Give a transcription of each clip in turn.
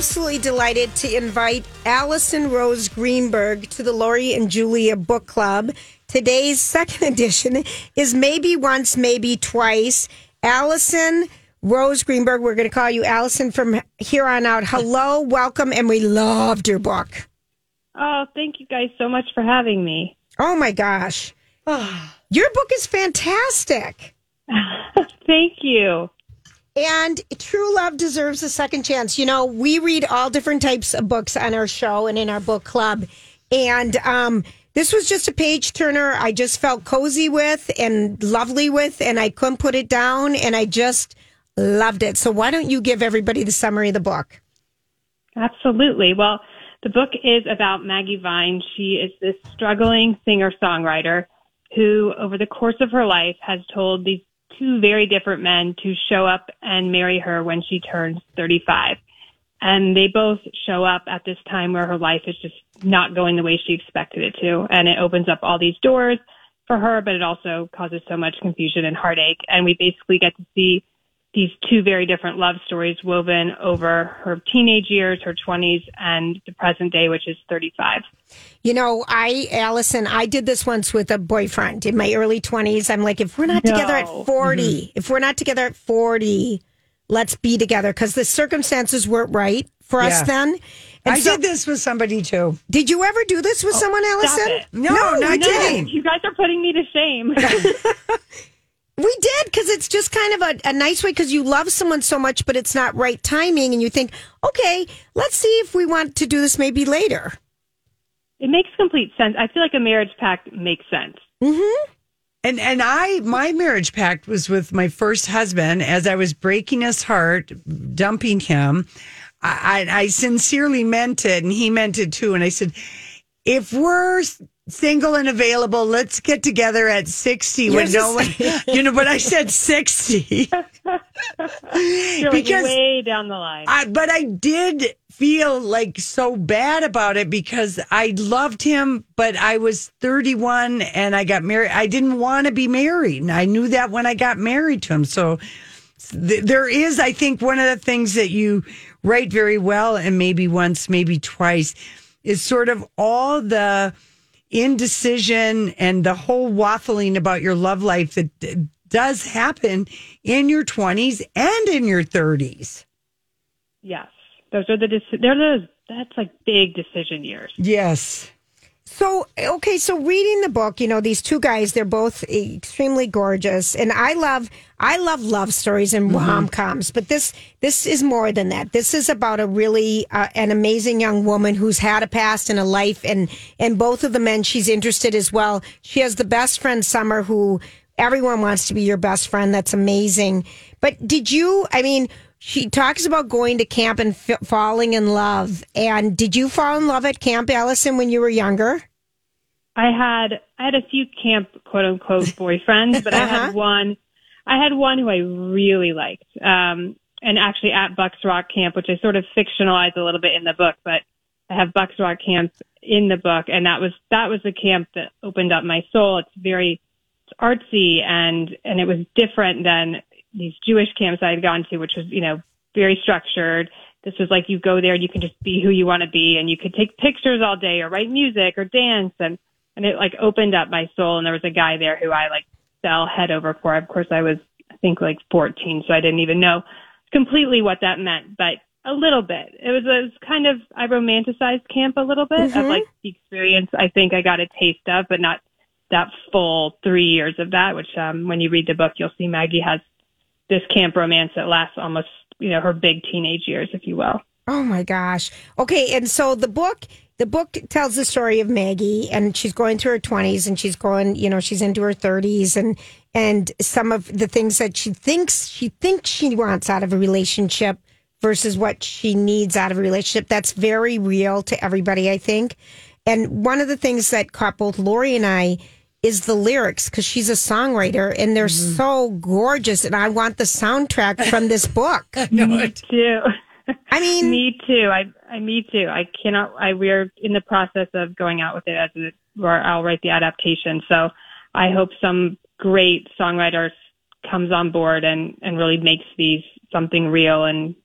absolutely delighted to invite Alison Rose Greenberg to the Lori and Julia Book Club. Today's second edition is Maybe Once, Maybe Twice. Alison Rose Greenberg, we're going to call you Alison from here on out. Hello, welcome, and we loved your book. Oh, thank you guys so much for having me. Oh my gosh. Your book is fantastic. Thank you. And true love deserves a second chance. You know, we read all different types of books on our show and in our book club. And um, this was just a page turner I just felt cozy with and lovely with, and I couldn't put it down. And I just loved it. So, why don't you give everybody the summary of the book? Absolutely. Well, the book is about Maggie Vine. She is this struggling singer songwriter who, over the course of her life, has told these two very different men to show up and marry her when she turns 35. And they both show up at this time where her life is just not going the way she expected it to. And it opens up all these doors for her, but it also causes so much confusion and heartache. And we basically get to see these two very different love stories woven over her teenage years, her 20s, and the present day, which is 35. You know, I, Alison, I did this once with a boyfriend in my early 20s. I'm like, if we're not together at mm-hmm. 40, if we're not together at 40, let's be together because the circumstances weren't right for us then. And I so- did this with somebody too. Did you ever do this with oh, someone, Alison? it. No, no, I we didn't. You guys are putting me to shame. We did because it's just kind of a, a nice way because you love someone so much, but it's not right timing, and you think, okay, let's see if we want to do this maybe later. it makes complete sense. I feel like a marriage pact makes sense. Mm-hmm. And and I my marriage pact was with my first husband as I was breaking his heart, dumping him. I, I, I sincerely meant it, and he meant it too. And I said, if we're single and available, let's get together at sixty when no one, you know. But I said sixty. You're like Because- way down the line. I, but I did feel like so bad about it because I loved him, but I was 31 and I got married. I didn't want to be married. And I knew that when I got married to him. So th- there is, I think, one of the things that you write very well, and maybe once, maybe twice, is sort of all the indecision and the whole waffling about your love life that does happen in your 20s and in your 30s. yes. Those are the, deci- they're those, that's like big decision years. Yes. So, okay, so reading the book, you know, these two guys, they're both extremely gorgeous. And I love, I love love stories and rom coms, but this, this is more than that. This is about a really, uh, an amazing young woman who's had a past and a life and, and both of the men she's interested as well. She has the best friend, Summer, who everyone wants to be your best friend. That's amazing. But did you, I mean, she talks about going to camp and f- falling in love. And did you fall in love at camp, Alison, when you were younger? I had I had a few camp quote unquote boyfriends, but I Uh-huh. had one I had one who I really liked. Um and actually at Bucks Rock Camp, which I sort of fictionalized a little bit in the book, but I have Bucks Rock Camp in the book and that was that was the camp that opened up my soul. It's very it's artsy and and it was different than these Jewish camps I had gone to, which was, you know, very structured. This was like you go there and you can just be who you want to be and you could take pictures all day or write music or dance and and it like opened up my soul and there was a guy there who I like fell head over for. Of course I was I think like 14 so I didn't even know completely what that meant, but a little bit. It was, it was kind of I romanticized camp a little bit of like the experience I think I got a taste of, but not that full 3 years of that, which um when you read the book you'll see Maggie has this camp romance that lasts almost, you know, her big teenage years if you will. Oh my gosh. Okay, and so the book the book tells the story of Maggie and she's going through her 20s and she's going, you know, she's into her 30s and and some of the things that she thinks she thinks she wants out of a relationship versus what she needs out of a relationship. That's very real to everybody, I think. And one of the things that caught both Lori and I is the lyrics because she's a songwriter and they're so gorgeous and I want the soundtrack from this book. Me too. I mean, me too. I, I, me too. I cannot, I, we're in the process of going out with it as a, where I'll write the adaptation. So I hope some great songwriter comes on board and, and really makes these something real and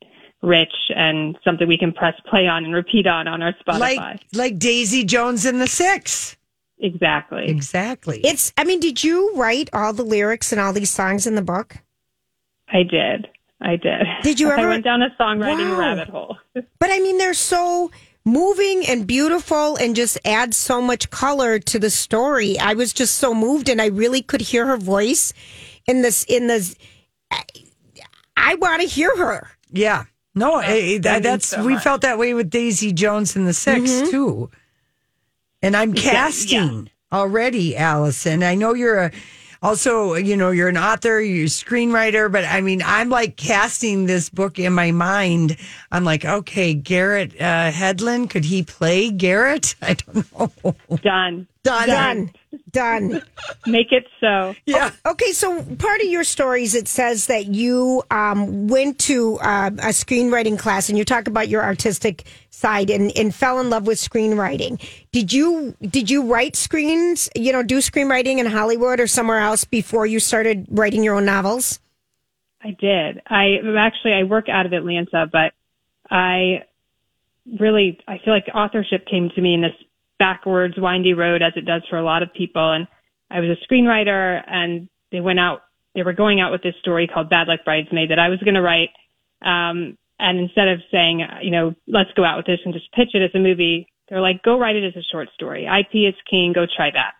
rich and something we can press play on and repeat on on our Spotify. Like like Daisy Jones and the Six. Exactly. Exactly. It's, I mean, did you write all the lyrics and all these songs in the book? I did. I did. Did you I ever- went down a songwriting Wow. rabbit hole. But I mean, they're so moving and beautiful and just add so much color to the story. I was just so moved and I really could hear her voice in this, in this. I, I want to hear her. Yeah. No, eh, that, means that's so we much. felt that way with Daisy Jones and the 6 too. And I'm casting already, Alison. I know you're a also, you know, you're an author, you're a screenwriter, but I mean, I'm like casting this book in my mind. I'm like, okay, Garrett uh, Hedlund, could he play Garrett? I don't know. Done. Done. Done. Done. Make it so. Yeah. Okay, so part of your stories it says that you um, went to uh, a screenwriting class and you talk about your artistic side and, and fell in love with screenwriting. Did you did you write screens? You know, do screenwriting in Hollywood or somewhere else before you started writing your own novels? I did. I actually I work out of Atlanta, but I really I feel like authorship came to me in this backwards windy road as it does for a lot of people and I was a screenwriter and they went out they were going out with this story called Bad Luck Bridesmaid that I was going to write um and instead of saying you know let's go out with this and just pitch it as a movie they're like go write it as a short story IP is king go try that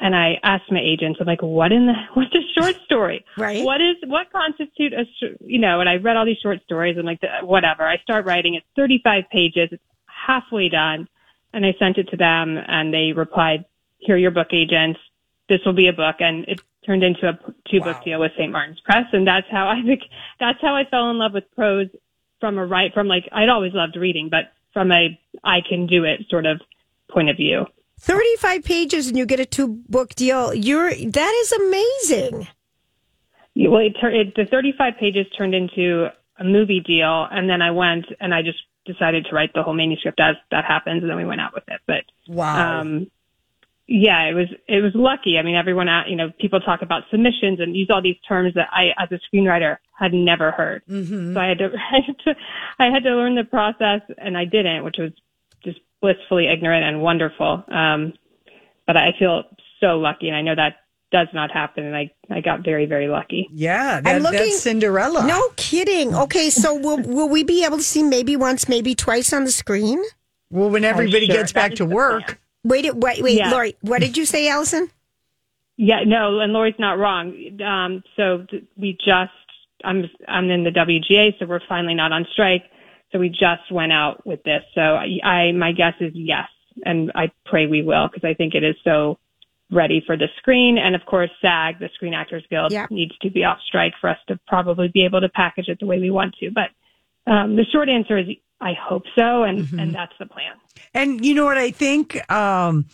and I asked my agents, I'm like, what in the, what's a short story? Right. What is, what constitute a, sh- you know, and I read all these short stories and like, the, whatever. I start writing. It's 35 pages. It's halfway done. And I sent it to them and they replied, here are your book agents. This will be a book. And it turned into a two book deal with St. Martin's Press. And that's how I think, that's how I fell in love with prose from a right, from like, I'd always loved reading, but from a, I can do it sort of point of view. 35 pages and you get a two book deal. You're that is amazing. Well, it, tur- it, the 35 pages turned into a movie deal, and then I went and I just decided to write the whole manuscript as that happens, and then we went out with it. But Wow. um, yeah, it was it was lucky. I mean, everyone, out, you know, people talk about submissions and use all these terms that I, as a screenwriter, had never heard. Mm-hmm. So I had to, I had to, I had to learn the process, and I didn't, which was just blissfully ignorant and wonderful. Um, but I feel so lucky, and I know that does not happen, and I, I got very, very lucky. yeah, that, looking- that's Cinderella. No kidding. Okay, so will will we be able to see maybe once, maybe twice on the screen? Well, when everybody sure. gets back to work, plan. Wait, wait, wait, Yeah. Lori, what did you say, Alison? Yeah, no, and Lori's not wrong. Um, so th- we just, I'm, I'm in the WGA, so we're finally not on strike. So we just went out with this. So I, I my guess is yes, and I pray we will because I think it is so ready for the screen. And of course, SAG, the Screen Actors Guild, Yeah. needs to be off strike for us to probably be able to package it the way we want to. But um, the short answer is I hope so, and and that's the plan. And you know what I think, um,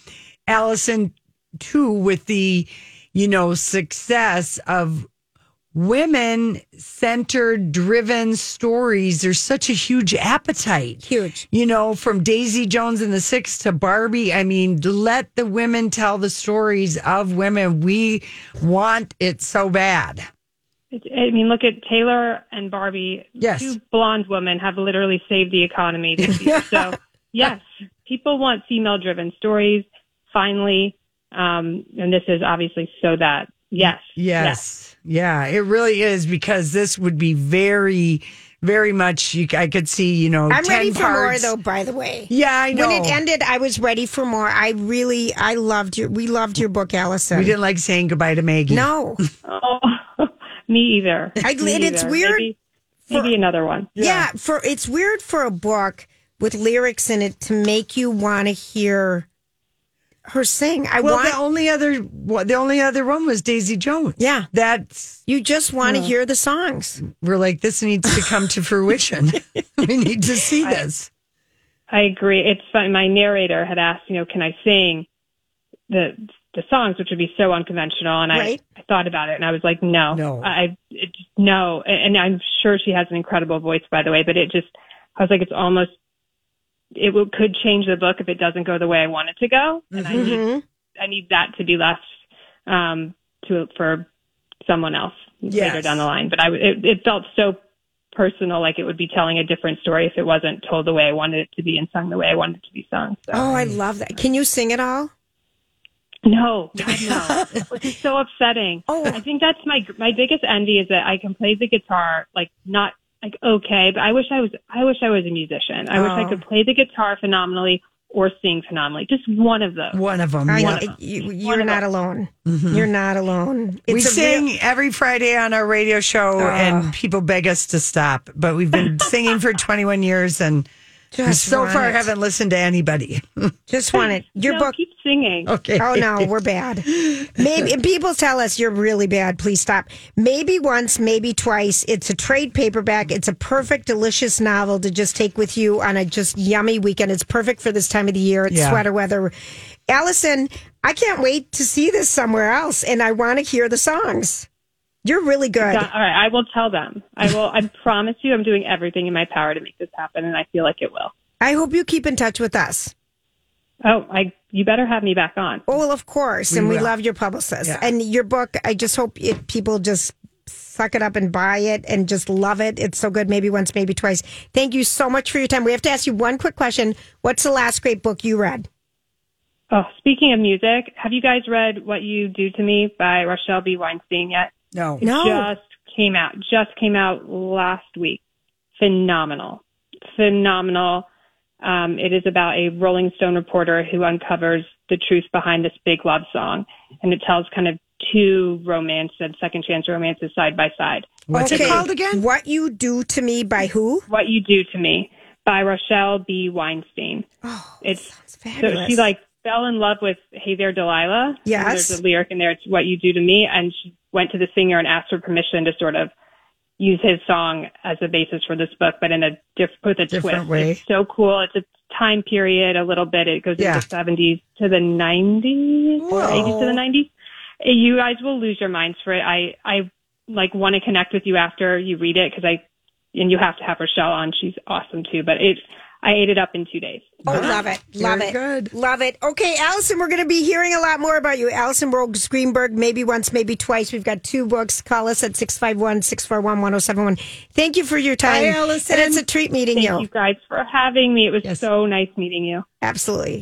Alison, too, with the, you know, success of women centered driven stories, there's such a huge appetite. Huge. You know, from Daisy Jones and the Six to Barbie. I mean, let the women tell the stories of women. We want it so bad. I mean, look at Taylor and Barbie. Yes. Two blonde women have literally saved the economy this year. so, yes, people want female driven stories, finally. Um, and this is obviously so that, yes. Yes. Yeah, it really is because this would be very, very much. You, I could see, you know, I'm 10 ready for parts. more, though. By the way, Yeah, I know. when it ended, I was ready for more. I really, I loved your. We loved your book, Alison. we didn't like saying goodbye to Maggie. No, Oh, me either. I- Me and it's either. weird Maybe, maybe another one. yeah. For it's weird for a book with lyrics in it to make you want to hear her sing. I Well, want the only other, the only other one was Daisy Jones. Yeah. that's you just want to hear the songs. we're like this needs to come to fruition. we need to see this. I agree. It's fun. My narrator had asked, you know, can I sing the the songs, which would be so unconventional, and Right. I, I thought about it, and I was like, no, No. I it, no, and I'm sure she has an incredible voice, by the way, but it just, I was like, it's almost, it will, could change the book if it doesn't go the way I want it to go, and I need Mhm. I need that to be left um, to for someone else Yes. later down the line. But I, it, it felt so personal, like it would be telling a different story if it wasn't told the way I wanted it to be and sung the way I wanted it to be sung. So. Oh, I love that. Can you sing it all? No, God, no, which is so upsetting. Oh. I think that's my my biggest envy is that I can play the guitar like not like okay, but I wish I was I wish I was a musician. I wish I Oh. could play the guitar phenomenally or sing phenomenally. Just one of those. One of them. I yeah. know. You, mm-hmm. you're not alone. You're not alone. We It's a sing real- every Friday on our radio show, and oh. people beg us to stop. But we've been singing for 21 years, and we Just so want far it. haven't listened to anybody. just want it. Your no, book. keep singing. okay. Oh no, we're bad. Maybe and people tell us you're really bad. Please stop. Maybe once, maybe twice. It's a trade paperback. It's a perfect, delicious novel to just take with you on a just yummy weekend. It's perfect for this time of the year. It's Yeah. sweater weather. Alison, I can't wait to see this somewhere else, and I want to hear the songs. You're really good. Yeah, all right, I will tell them. I will. I promise you, I'm doing everything in my power to make this happen, and I feel like it will. I hope you keep in touch with us. Oh, I. You better have me back on. Oh, well, of course. and we will. love your publicist. Yeah. And your book, I just hope it, people just suck it up and buy it and just love it. It's so good. Maybe once, maybe twice. Thank you so much for your time. We have to ask you one quick question. What's the last great book you read? Oh, speaking of music, have you guys read "What You Do to Me" by Rochelle B. Weinstein yet? No. No. Just came out. Just came out last week. Phenomenal, phenomenal. Um, it is about a Rolling Stone reporter who uncovers the truth behind this big love song, and it tells kind of two romance and second chance romances side by side. What's it called again? What You Do to Me by who? What You Do to Me by Rochelle B. Weinstein. Oh, It's it's so she like fell in love with Hey There Delilah. Yes. There's a lyric in there, it's what you do to me. And she went to the singer and asked for permission to sort of use his song as a basis for this book, but in a diff- with a Different twist. way. It's so cool. It's a time period a little bit. It goes Yeah. into 70s to the 90s, or 80s to the 90s. You guys will lose your minds for it. I, I like want to connect with you after you read it because I, and you have to have Rochelle on. She's awesome too, but it, I ate it up in two days. Oh, love it. Love Very it. good. Love it. Okay, Alison, we're going to be hearing a lot more about you. Alison Rose Greenberg, maybe once, maybe twice. We've got two books. Call us at 651 641 1071. Thank you for your time. Bye, Alison. And it's a treat meeting Thank you. Thank you guys for having me. It was Yes. so nice meeting you. Absolutely.